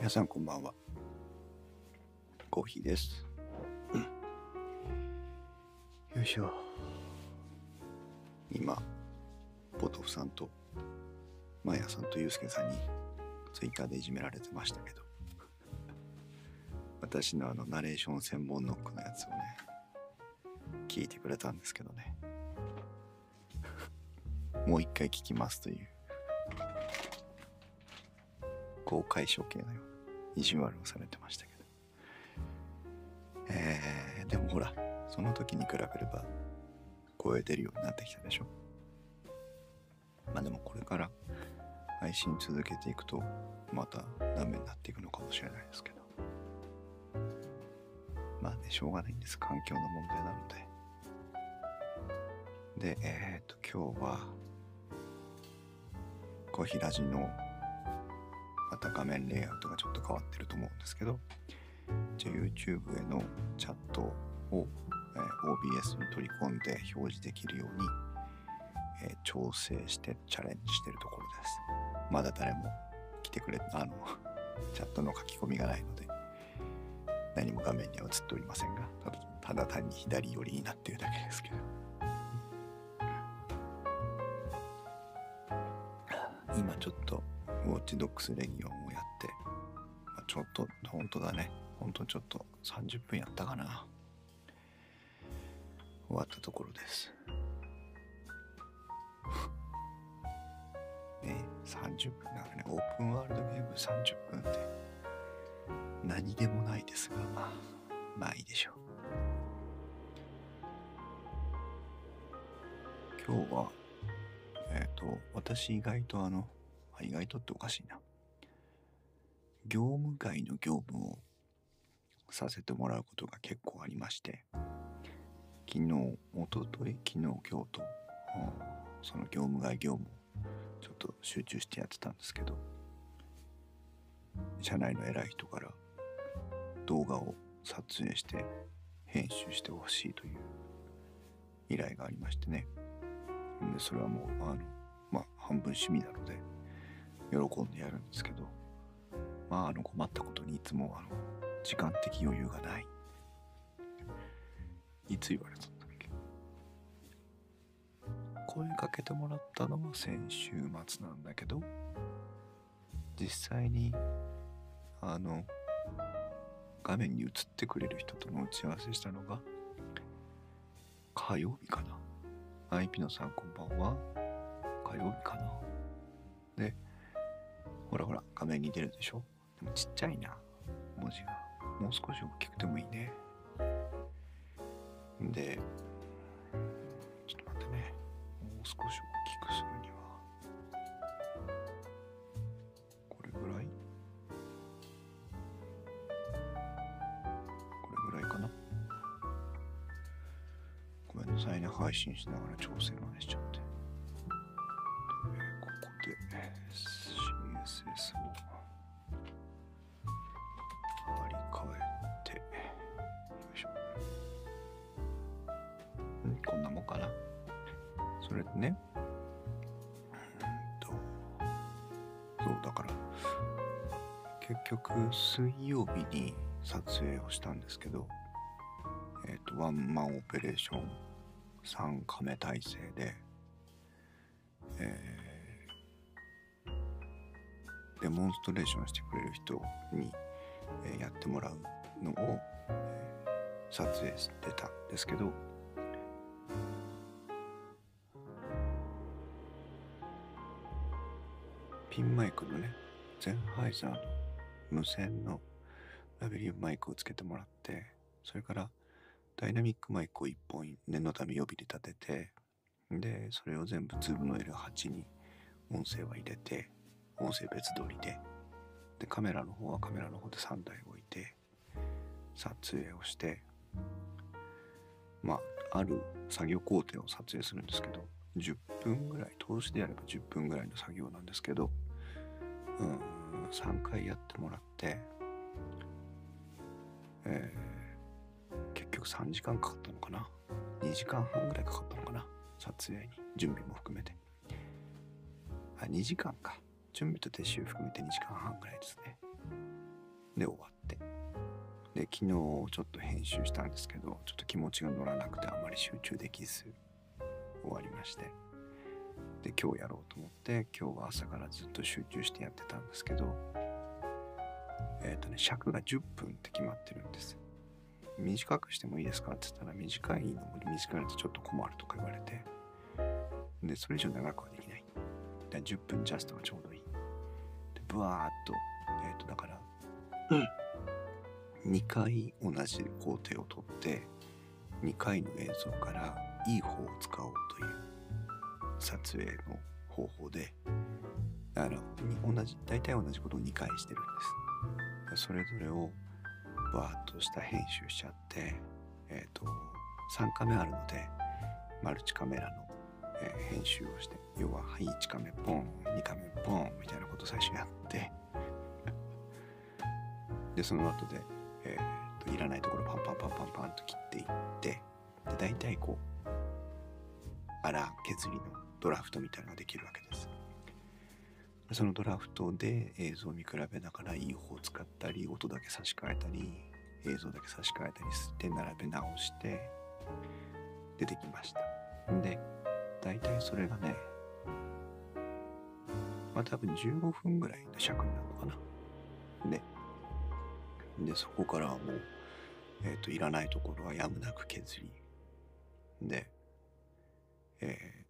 皆さんこんばんは。コーヒーです。うんよいしょ。今、ポトフさんと、マヤさんとユうスケさんにツイッターでいじめられてましたけど、私のあのナレーション専門ノックのやつをね、聞いてくれたんですけどね。もう一回聞きますという公開処刑のような意地悪をされてましたけど。えー、でもほらその時に比べれば声出るようになってきたでしょ。まあでもこれから配信続けていくとまたダメになっていくのかもしれないですけど。まあねしょうがないんです。環境の問題なので。でえっ、と今日はコーヒラジのまた画面レイアウトがちょっと変わってると思うんですけどじゃあ YouTube へのチャットを、え OBS に取り込んで表示できるように、え調整してチャレンジしてるところです。まだ誰も来てくれあの チャットの書き込みがないので何も画面には映っておりませんがただただ単に左寄りになってるだけですけど。今ちょっとウォッチドックスレギオンをやって、まあちょっと本当だね。本当ちょっと30分やったかな。終わったところです。ね30分だかね。オープンワールドゲーム30分って。何でもないですがまあまあいいでしょう。今日はえっ、と私意外とあの意外とっておかしいな。業務外の業務をさせてもらうことが結構ありまして。昨日一昨日？昨日今日と、その業務外業務をちょっと集中してやってたんですけど。社内の偉い人から。動画を撮影して編集してほしいという。依頼がありましてね。でそれはもうあのまあ半分趣味なので。喜んでやるんですけどまああの困ったことにいつもあの時間的余裕がない。いつ言われたんだっけ？声かけてもらったのは先週末なんだけど実際にあの画面に映ってくれる人との打ち合わせしたのが火曜日かな。アイピノさんこんばんは。火曜日かな。ほらほら画面に出るでしょ？でもちっちゃいな文字が。もう少し大きくてもいいね。でちょっと待ってね。もう少し大きくするには。これぐらい？これぐらいかな？ごめんなさいね。配信しながら調整までしちゃって。CSS を張り替えて。よいしょ。んこんなもんかな。それでね。うんと。そうだから。結局水曜日に撮影をしたんですけど。えっ、とワンマンオペレーション3カメ体制で。デモンストレーションしてくれる人に、えやってもらうのを、え撮影してたんですけどピンマイクのねゼンハイザーの無線のラベリアマイクをつけてもらってそれからダイナミックマイクを1本念のため予備で立ててでそれを全部ズームの L8 に音声は入れて音声別撮りで。でカメラの方はカメラの方で3台置いて撮影をして。まあある作業工程を撮影するんですけど10分ぐらい通しでやれば10分ぐらいの作業なんですけどうん3回やってもらってえー結局3時間かかったのかな？2時間半ぐらいかかったのかな？撮影に準備も含めて。あ2時間か。準備と撤収含めて2時間半ぐらいですね。で終わって。で昨日ちょっと編集したんですけどちょっと気持ちが乗らなくてあまり集中できず終わりまして。で今日やろうと思って今日は朝からずっと集中してやってたんですけどえっ、とね尺が10分って決まってるんです。短くしてもいいですかって言ったら短いのも短いのとちょっと困るとか言われて。でそれ以上長くはできない。10分ジャストがちょうどいい。ブワーっとえっ、とだから、2回同じ工程をとって2回の映像からいい方を使おうという撮影の方法であの同じ大体同じことを2回してるんです。それぞれをバーッとした編集しちゃってえっ、と3カメあるのでマルチカメラの、えー編集をして要ははい1カメポン2カメポンみたいなことを最初やってでその後で、えーといらないところパンパンパンパンパンと切っていって。で大体こう荒削りのドラフトみたいなのができるわけです。そのドラフトで映像を見比べながらいい方を使ったり音だけ差し替えたり映像だけ差し替えたりして並べ直して出てきました。で大体それがねまあ多分15分ぐらいの尺になるのかな。ででそこからはもうえっ、といらないところはやむなく削り。でえー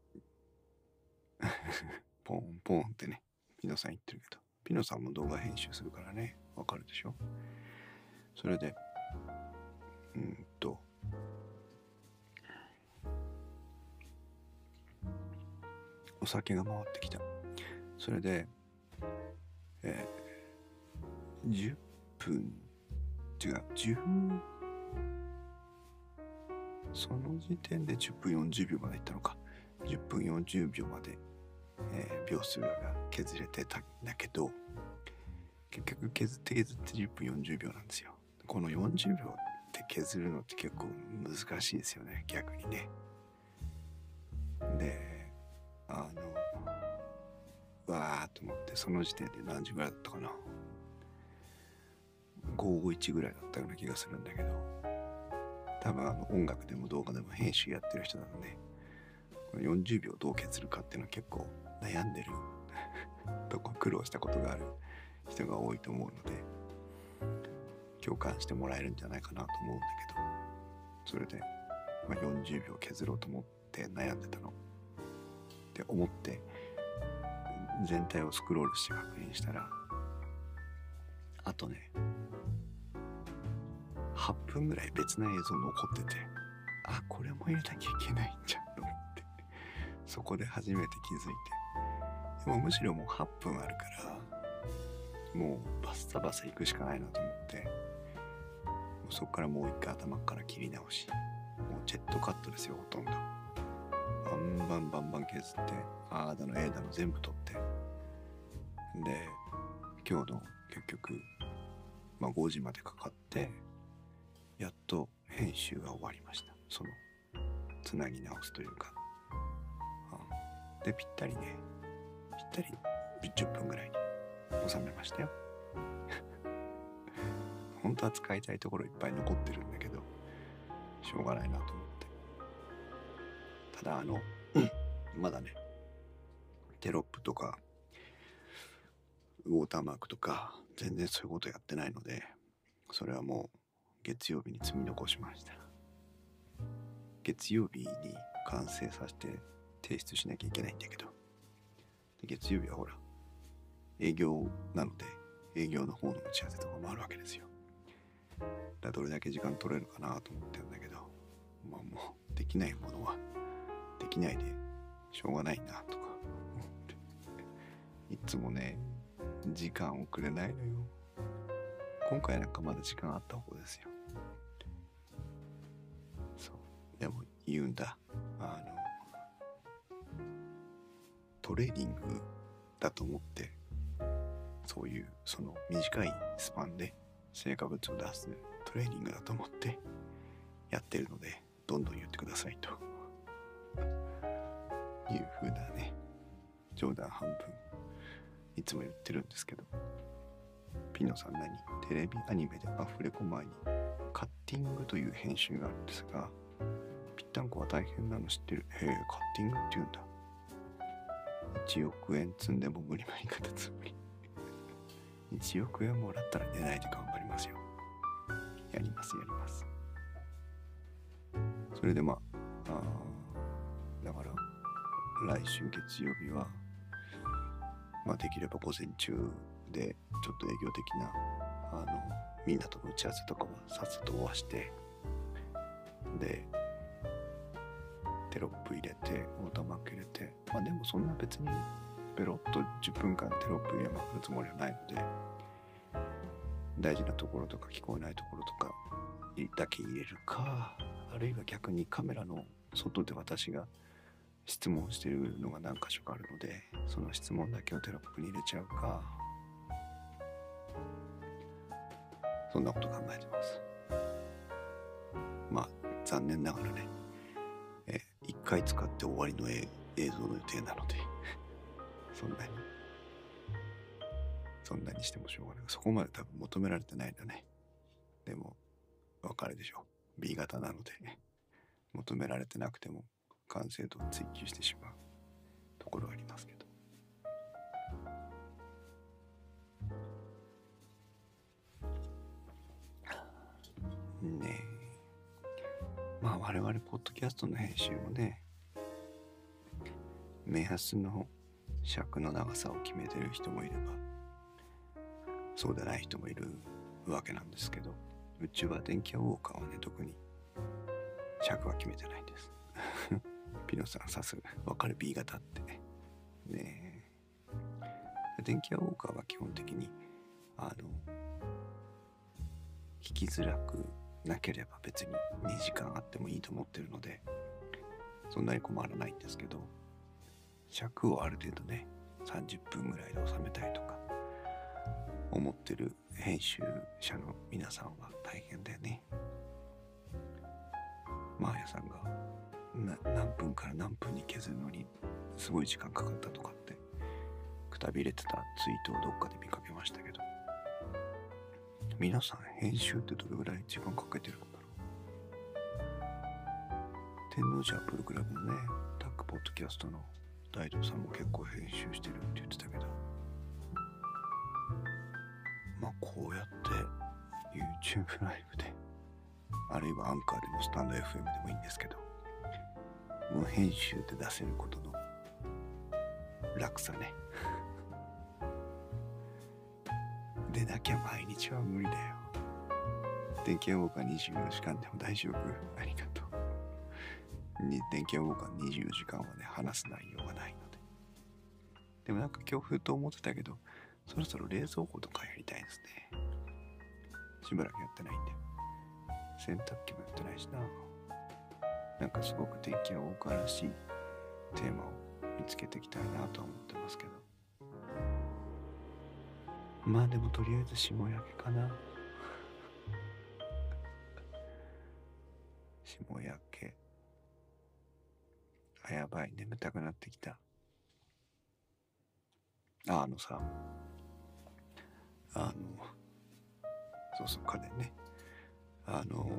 ポンポンってねピノさん言ってるけどピノさんも動画編集するからねわかるでしょ？それでうんとお酒が回ってきた。それでえー、10分違う10その時点で10分40秒までいったのか。10分40秒まで、えー秒数が削れてたんだけど結局削って削って10分40秒なんですよ。この40秒って削るのって結構難しいですよね逆にね。であのわーと思ってその時点で何時ぐらいだったかな。551ぐらいだったような気がするんだけど。多分あの音楽でも動画でも編集やってる人なのでこの40秒どう削るかっていうのは結構悩んでる。とこ苦労したことがある人が多いと思うので共感してもらえるんじゃないかなと思うんだけど。それで、ま、40秒削ろうと思って悩んでたの。って思って全体をスクロールして確認したらあとね8分ぐらい別な映像残っててあこれも入れなきゃいけないんじゃんと思ってそこで初めて気づいて。でもむしろもう8分あるからもうバッサバサ行くしかないなと思ってもうそこからもう一回頭から切り直しもうジェットカットですよほとんど。バンバンバンバン削ってああだの A だの全部取ってで今日の結局、まあ、5時までかかってやっと編集が終わりました。そのつなぎ直すというか、うんでぴったりね。ぴったり10分ぐらいに収めましたよ。本当は使いたいところいっぱい残ってるんだけどしょうがないなと思って。ただあの、うんまだねテロップとかウォーターマークとか全然そういうことやってないのでそれはもう月曜日に積み残しました。月曜日に完成させて提出しなきゃいけないんだけど。月曜日はほら営業なので営業の方の打ち合わせとかもあるわけですよ。だからどれだけ時間取れるかなと思ってるんだけどまあもうできないものはできないでしょうがないなとかいつもね時間をくれないのよ。今回なんかまだ時間あった方ですよ。そう。でも言うんだ。あのトレーニングだと思ってそういうその短いスパンで成果物を出すトレーニングだと思ってやってるのでどんどん言ってくださいと。いうふうなね冗談半分いつも言ってるんですけどピノさん何？テレビ？アニメで？アフレコ前に？カッティングという編集があるんですが、ぴったんこは大変なの知ってる？へえ、カッティングって言うんだ。1億円積んでも無理無理かたつむり。1億円もらったら寝ないで頑張りますよ。やります、やります。それでまあ、あーだから、来週月曜日は、まあできれば午前中で、ちょっと営業的な、あの、みんなとの打ち合わせとかもさっさと終わして、で、テロップ入れて、オートマーク入れて、まあでもそんな別にペロッと10分間テロップ入れまくるつもりはないので、大事なところとか聞こえないところとかだけ入れるか、あるいは逆にカメラの外で私が質問してるのが何箇所かあるので、その質問だけをテロップに入れちゃうか、そんなこと考えてます。まあ、残念ながらね、え一回使って終わりの映像の予定なので、そんなに、そんなにしてもしょうがない。そこまで多分求められてないんだね。でも、わかるでしょ。B 型なので、ね求められてなくても完成度を追求してしまうところはありますけど。ね。まあ我々ポッドキャストの編集もね、目安の尺の長さを決めてる人もいれば、そうでない人もいるわけなんですけど、うちは電気屋ウォーカーはね、特に尺は決めてないんです。ピノさん、さすが、わかる B 型って。ねえ。電気屋ウォーカーは基本的に、あの、聞きづらくなければ別に2時間あってもいいと思ってるので、そんなに困らないんですけど、尺をある程度ね、30分ぐらいで収めたいとか、思ってる編集者の皆さんは大変だよね。マーヤさんが何分から何分に削るのにすごい時間かかったとかってくたびれてたツイートをどっかで見かけましたけど。皆さん編集ってどれぐらい時間かけてるんだろう？天王寺アップルクラブのねタックポッドキャストの大道さんも結構編集してるって言ってたけど。まあこうやって YouTube ライブであるいはアンカーでもスタンド FM でもいいんですけど。無編集で出せることの楽さね。でなきゃ毎日は無理だよ。電気屋ウォーカー24時間でも大丈夫。ありがとう。に電気屋ウォーカー24時間はね話す内容がないので。でもなんか強風と思ってたけどそろそろ冷蔵庫とかやりたいですね。しばらくやってないんで。洗濯機もやってないしな。なんかすごく電気屋ウォーカーらしいテーマを見つけていきたいなとは思ってますけど。まあでもとりあえず霜焼けかな。霜焼け。あやばい。眠たくなってきた。ああのさ。あのそうそう家電ね。あの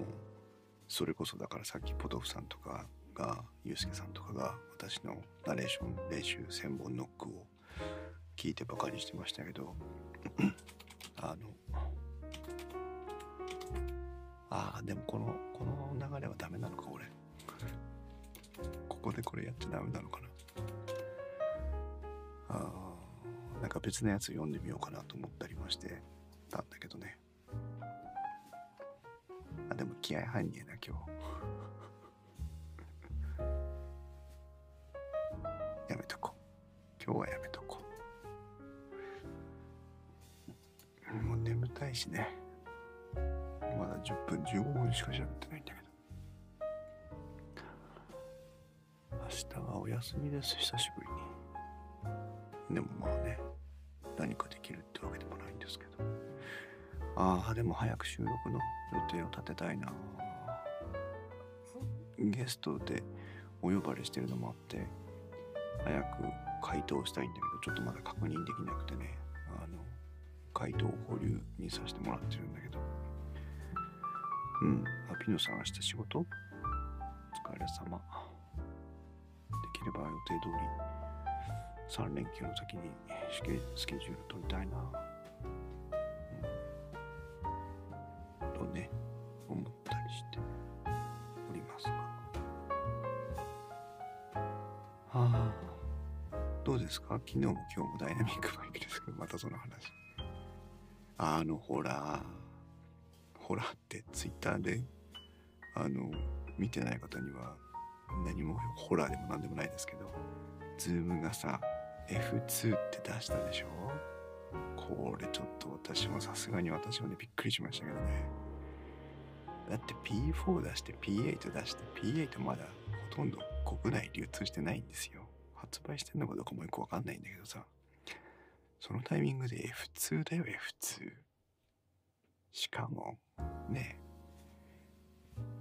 それこそだからさっきポトフさんとかがユうスケさんとかが私のナレーション練習千本ノックを聞いてばかりしてましたけど あのああでもこのこの流れはダメなのか俺。ここでこれやっちゃダメなのかな。あーなんか別のやつ読んでみようかなと思ったりもしてたんだけどね。でも気合入んねえな今日。やめとこ。今日はやめとこ。もう眠たいしね。まだ10分15分しか喋ってないんだけど。明日はお休みです久しぶりに。でもまあね何かできるってわけでもないんですけど。ああでも早く収録の予定を立てたいなゲストでお呼ばれしてるのもあって早く回答したいんだけどちょっとまだ確認できなくてねあの回答を保留にさせてもらってるんだけど。うん。あ、ピノさん明日仕事？お疲れ様。できれば予定通り3連休の先にスケジュール取りたいな。ね、思ったりしておりますが。はあ。どうですか？昨日も今日もダイナミックバイクですけど、またその話。あの、ほら、ほらってツイッターで、あの、見てない方には何もホラーでも何でもないですけど、ズームがさ、F2 って出したでしょ？これちょっと私もさすがに私もねびっくりしましたけどね。だって P4 出して P8 出して P8 まだほとんど国内流通してないんですよ。発売してんのかどうかもよくわかんないんだけどさ。そのタイミングで F2 だよ F2。しかも、ね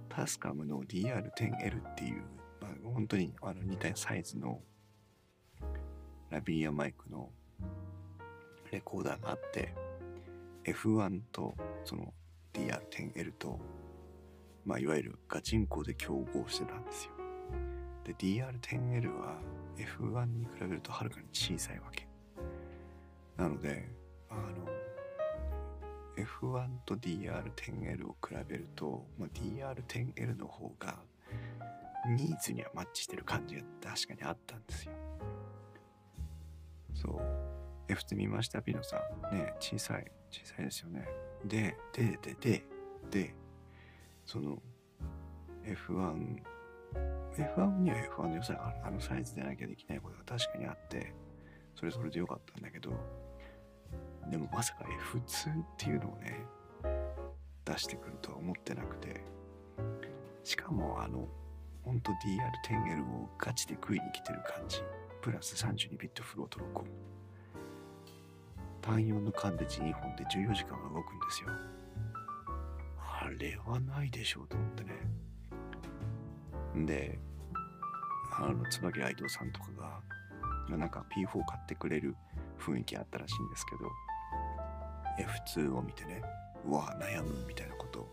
タスカムの DR10L っていう、まあ、本当にあの似たサイズのラビリアマイクのレコーダーがあって F1 とその DR10L と、まあ、いわゆるガチンコで競合してたんですよ。で DR10L は F1 に比べるとはるかに小さいわけ。なのであの F1 と DR10L を比べると、まあ、DR10L の方がニーズにはマッチしてる感じが確かにあったんですよ。そう。F2 見ました？ピノさん。ね小さい。小さいですよね。で、で、で、で、で、その F1、F1 には F1 の良さがある。あのサイズでなきゃできないことが確かにあって、それそれでよかったんだけど、でもまさか F2 っていうのをね、出してくるとは思ってなくて、しかもあの、ほんと DR10L をガチで食いに来てる感じ。プラス32ビットフロート録音。単4の間で1、2本で14時間は動くんですよ。れはないでしょうと思ってね。で、あの、椿愛道さんとかが、なんか P4 買ってくれる雰囲気あったらしいんですけど、F2 を見てね、うわ、悩むみたいなことを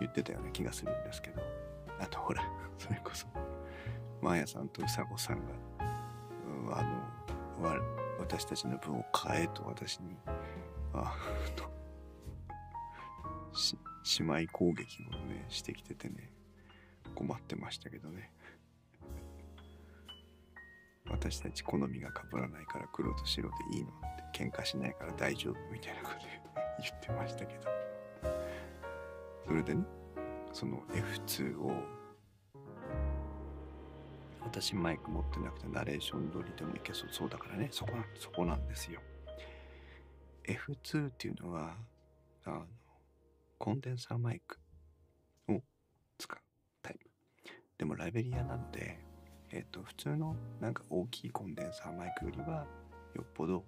言ってたような気がするんですけど、あとほら、それこそ、マーヤさんとうさこさんが、あの、私たちの分を買えと私に、あの、姉妹攻撃をね、してきててね、困ってましたけどね。私たち好みが被らないから黒と白でいいのって喧嘩しないから大丈夫みたいなこと言 ってましたけど。それでねその F2 を私マイク持ってなくてナレーション撮りでもいけそうそうだからね。そこそこなんですよ。F2 っていうのはあのコンデンサーマイクを使うタイプでもライベリアなのでえっ、と、普通のなんか大きいコンデンサーマイクよりはよっぽど、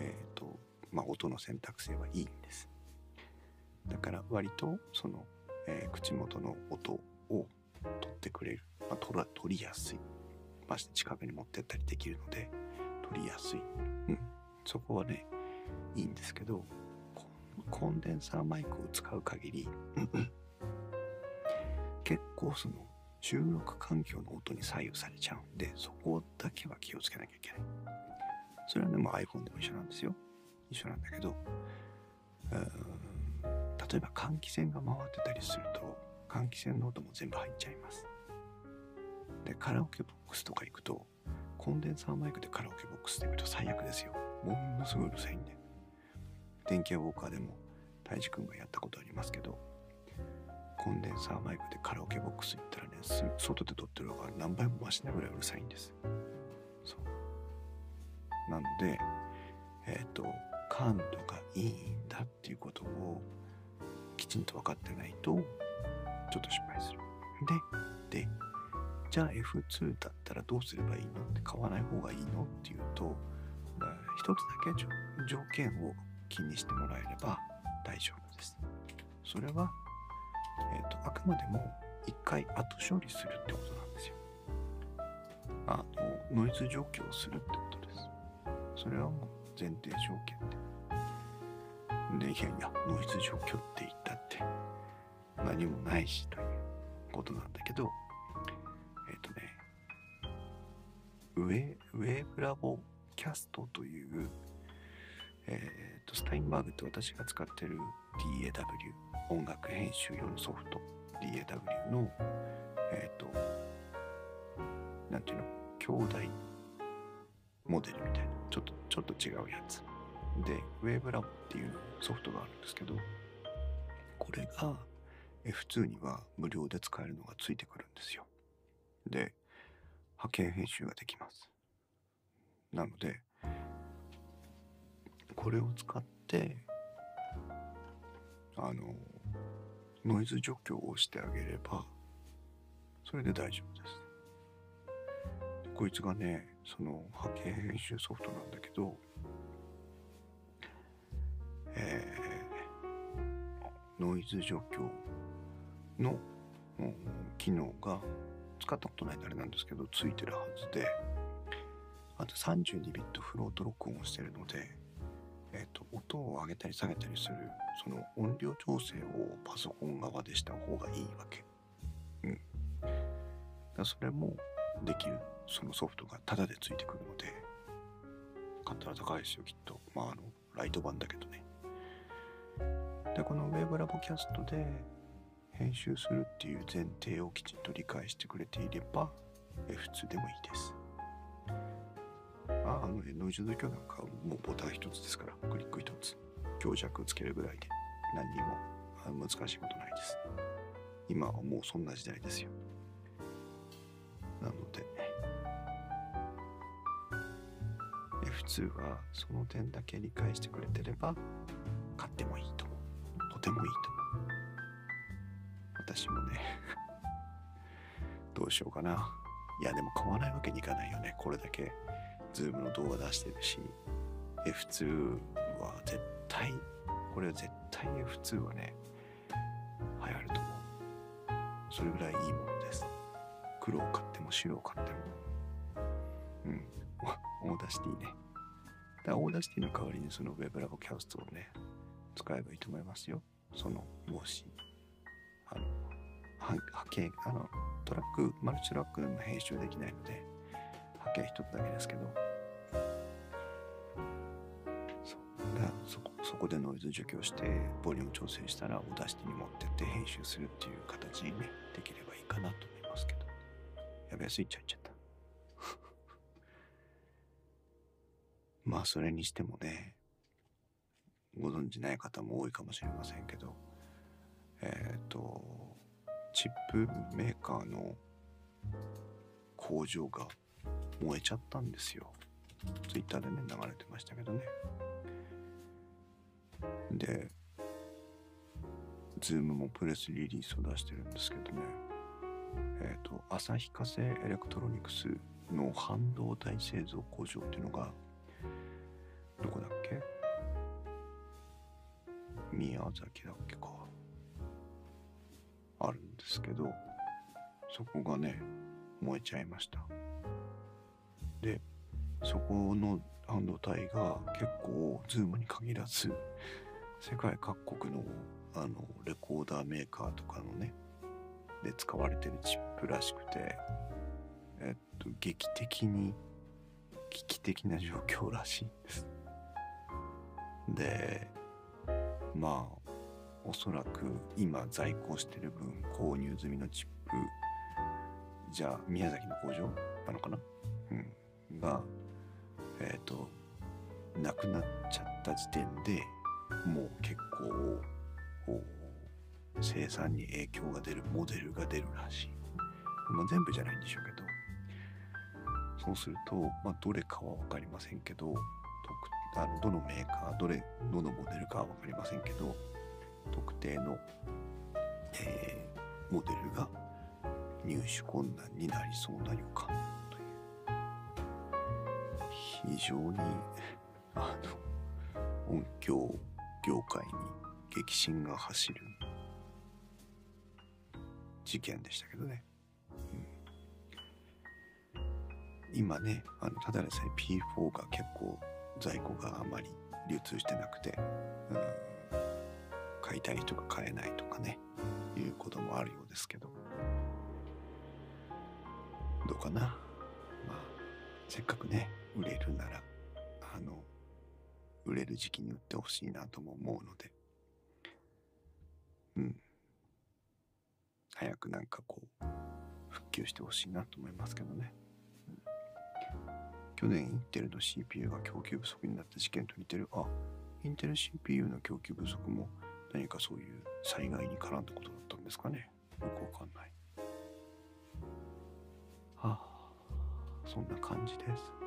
えっ、と、まあ、音の選択性はいいんです。だから割とその、えー、口元の音を取ってくれる、まあ、取ら取りやすい。まして近くに持ってったりできるので取りやすい。うん。そこはね、いいんですけど、コンデンサーマイクを使う限り、結構その収録環境の音に左右されちゃうんで、そこだけは気をつけなきゃいけない。それはね、もう iPhone でも一緒なんですよ。一緒なんだけど、例えば換気扇が回ってたりすると、換気扇の音も全部入っちゃいます。で、カラオケボックスとか行くと、コンデンサーマイクでカラオケボックスで行くと最悪ですよ。ものすごいうるさいんで。電気屋ウォーカーでも、たいじくんがやったことありますけど、コンデンサーマイクでカラオケボックス行ったらね、外で撮ってる方が何倍も増しなぐらいうるさいんです。そう。なので、えっ、ー、と、感度がいいんだっていうことをきちんと分かってないと、ちょっと失敗する。で、で、じゃあ F2 だったらどうすればいいの？って買わない方がいいの？っていうと、一つだけ条件を気にしてもらえれば大丈夫です。それはえーと、あくまでも一回後処理するってことなんですよ。あのノイズ除去をするってことです。それはもう前提条件で。で、いやいや、ノイズ除去って言ったって何もないしということなんだけど、えっ、とね、ウェウェーブラボキャストという、えっ、と、スタインバーグって私が使ってる DAW、音楽編集用のソフト DAW の、えっ、と、なんていうの、兄弟モデルみたいな、ちょっと、ちょっと違うやつ。で、ウェーブラボっていうソフトがあるんですけど、これが F2 には無料で使えるのがついてくるんですよ。で、波形編集ができます。なので、これを使って、あの、ノイズ除去をしてあげれば、それで大丈夫です。こいつがね、その波形編集ソフトなんだけど、えーノイズ除去の、機能が使ったことないんであれなんですけど、ついてるはずで、あと32ビットフロート録音をしてるので、えっ、と、音を上げたり下げたりする、その音量調整をパソコン側でした方がいいわけ。うん。だそれもできる、そのソフトがタダでついてくるので、買ったら高いですよ、きっと。まあ、あの、ライト版だけどね。で、このウェブラボキャストで編集するっていう前提をきちんと理解してくれていれば、F2 でもいいです。ああのね、ノイズ除去なんかもうボタン一つですから、クリック一つ、強弱つけるぐらいで何にも難しいことないです。今はもうそんな時代ですよ。なので、F2 はその点だけ理解してくれてれば、買ってもいいと思う。とてもいいと思う。私もね、どうしようかな。いや、でも買わないわけにいかないよね。これだけ、ズームの動画出してるし、F2 は絶対、これは絶対 F2 はね、流行ると思う。それぐらいいいものです。黒を買っても白を買っても。うん。Audacity ね。だ Audacity の代わりにその WaveLab Cast をね、使えばいいと思いますよ。その、もし、あの、波形、あの、トラック、マルチトラックの編集できないので、波形一つだけですけど、そこ、でノイズ除去して、ボリューム調整したら、 Audacity に持ってって編集するっていう形にね、できればいいかなと思いますけど。やべえ、スイッチ入っちゃった。まあ、それにしてもね、ご存知ない方も多いかもしれませんけど、えっ、と、チップメーカーの工場が燃えちゃったんですよ。ツイッターでね、流れてましたけどね。で、ズームもプレスリリースを出してるんですけどね、えっ、と、旭化成エレクトロニクスの半導体製造工場っていうのが、どこだっけ？宮崎だっけか。あるんですけど、そこがね、燃えちゃいました。で、そこの半導体が結構、ズームに限らず、世界各国のあのレコーダーメーカーとかのね、で使われてるチップらしくて、えっと、劇的に危機的な状況らしいです。で、まあ、おそらく今在庫してる分購入済みのチップ、じゃあ宮崎の工場なのかな？うん。が、えっ、と、なくなっちゃった時点でもう結構、生産に影響が出るモデルが出るらしい。まあ、全部じゃないんでしょうけど、そうすると、まあ、どれかは分かりませんけど、特あのどのメーカー、どれ、どのモデルかは分かりませんけど、特定の、えーモデルが入手困難になりそうな予感、非常に、あの、音響業界に激震が走る事件でしたけどね。うん今ね、あのただでさえ P4 が結構在庫があまり流通してなくて、うん、買いたい人が買えないとかね、いうこともあるようですけど。どうかな？まあ、せっかくね、売れるなら、あの、売れる時期に売ってほしいなとも思うので、うん。早くなんかこう、復旧してほしいなと思いますけどね。うん去年インテルの CPU が供給不足になった事件と似てる。あ、インテル CPU の供給不足も何かそういう災害に絡んだことだったんですかね。よくわかんない。はあ、そんな感じです。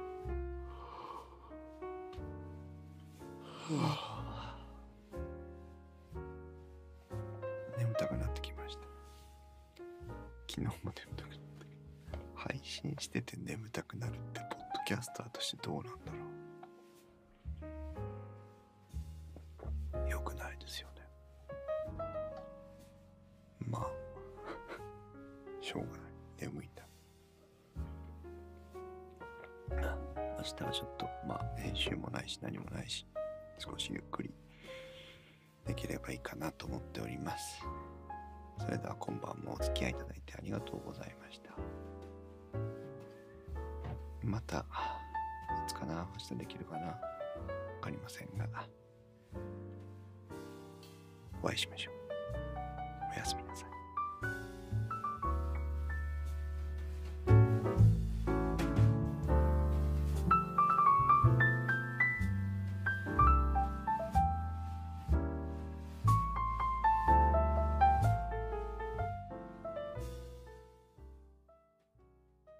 眠たくなってきました。昨日も眠たくなったけど。配信してて眠たくなるって、ポッドキャスターとしてどうなんだろう。よくないですよね。まあ、しょうがない。眠いんだ。明日はちょっと、まあ、編集もないし、何もないし、少しゆっくりできればいいかなと思っております。それでは今晩もお付き合いいただいてありがとうございました。また、いつかな？明日できるかな？わかりませんが、お会いしましょう。おやすみなさい。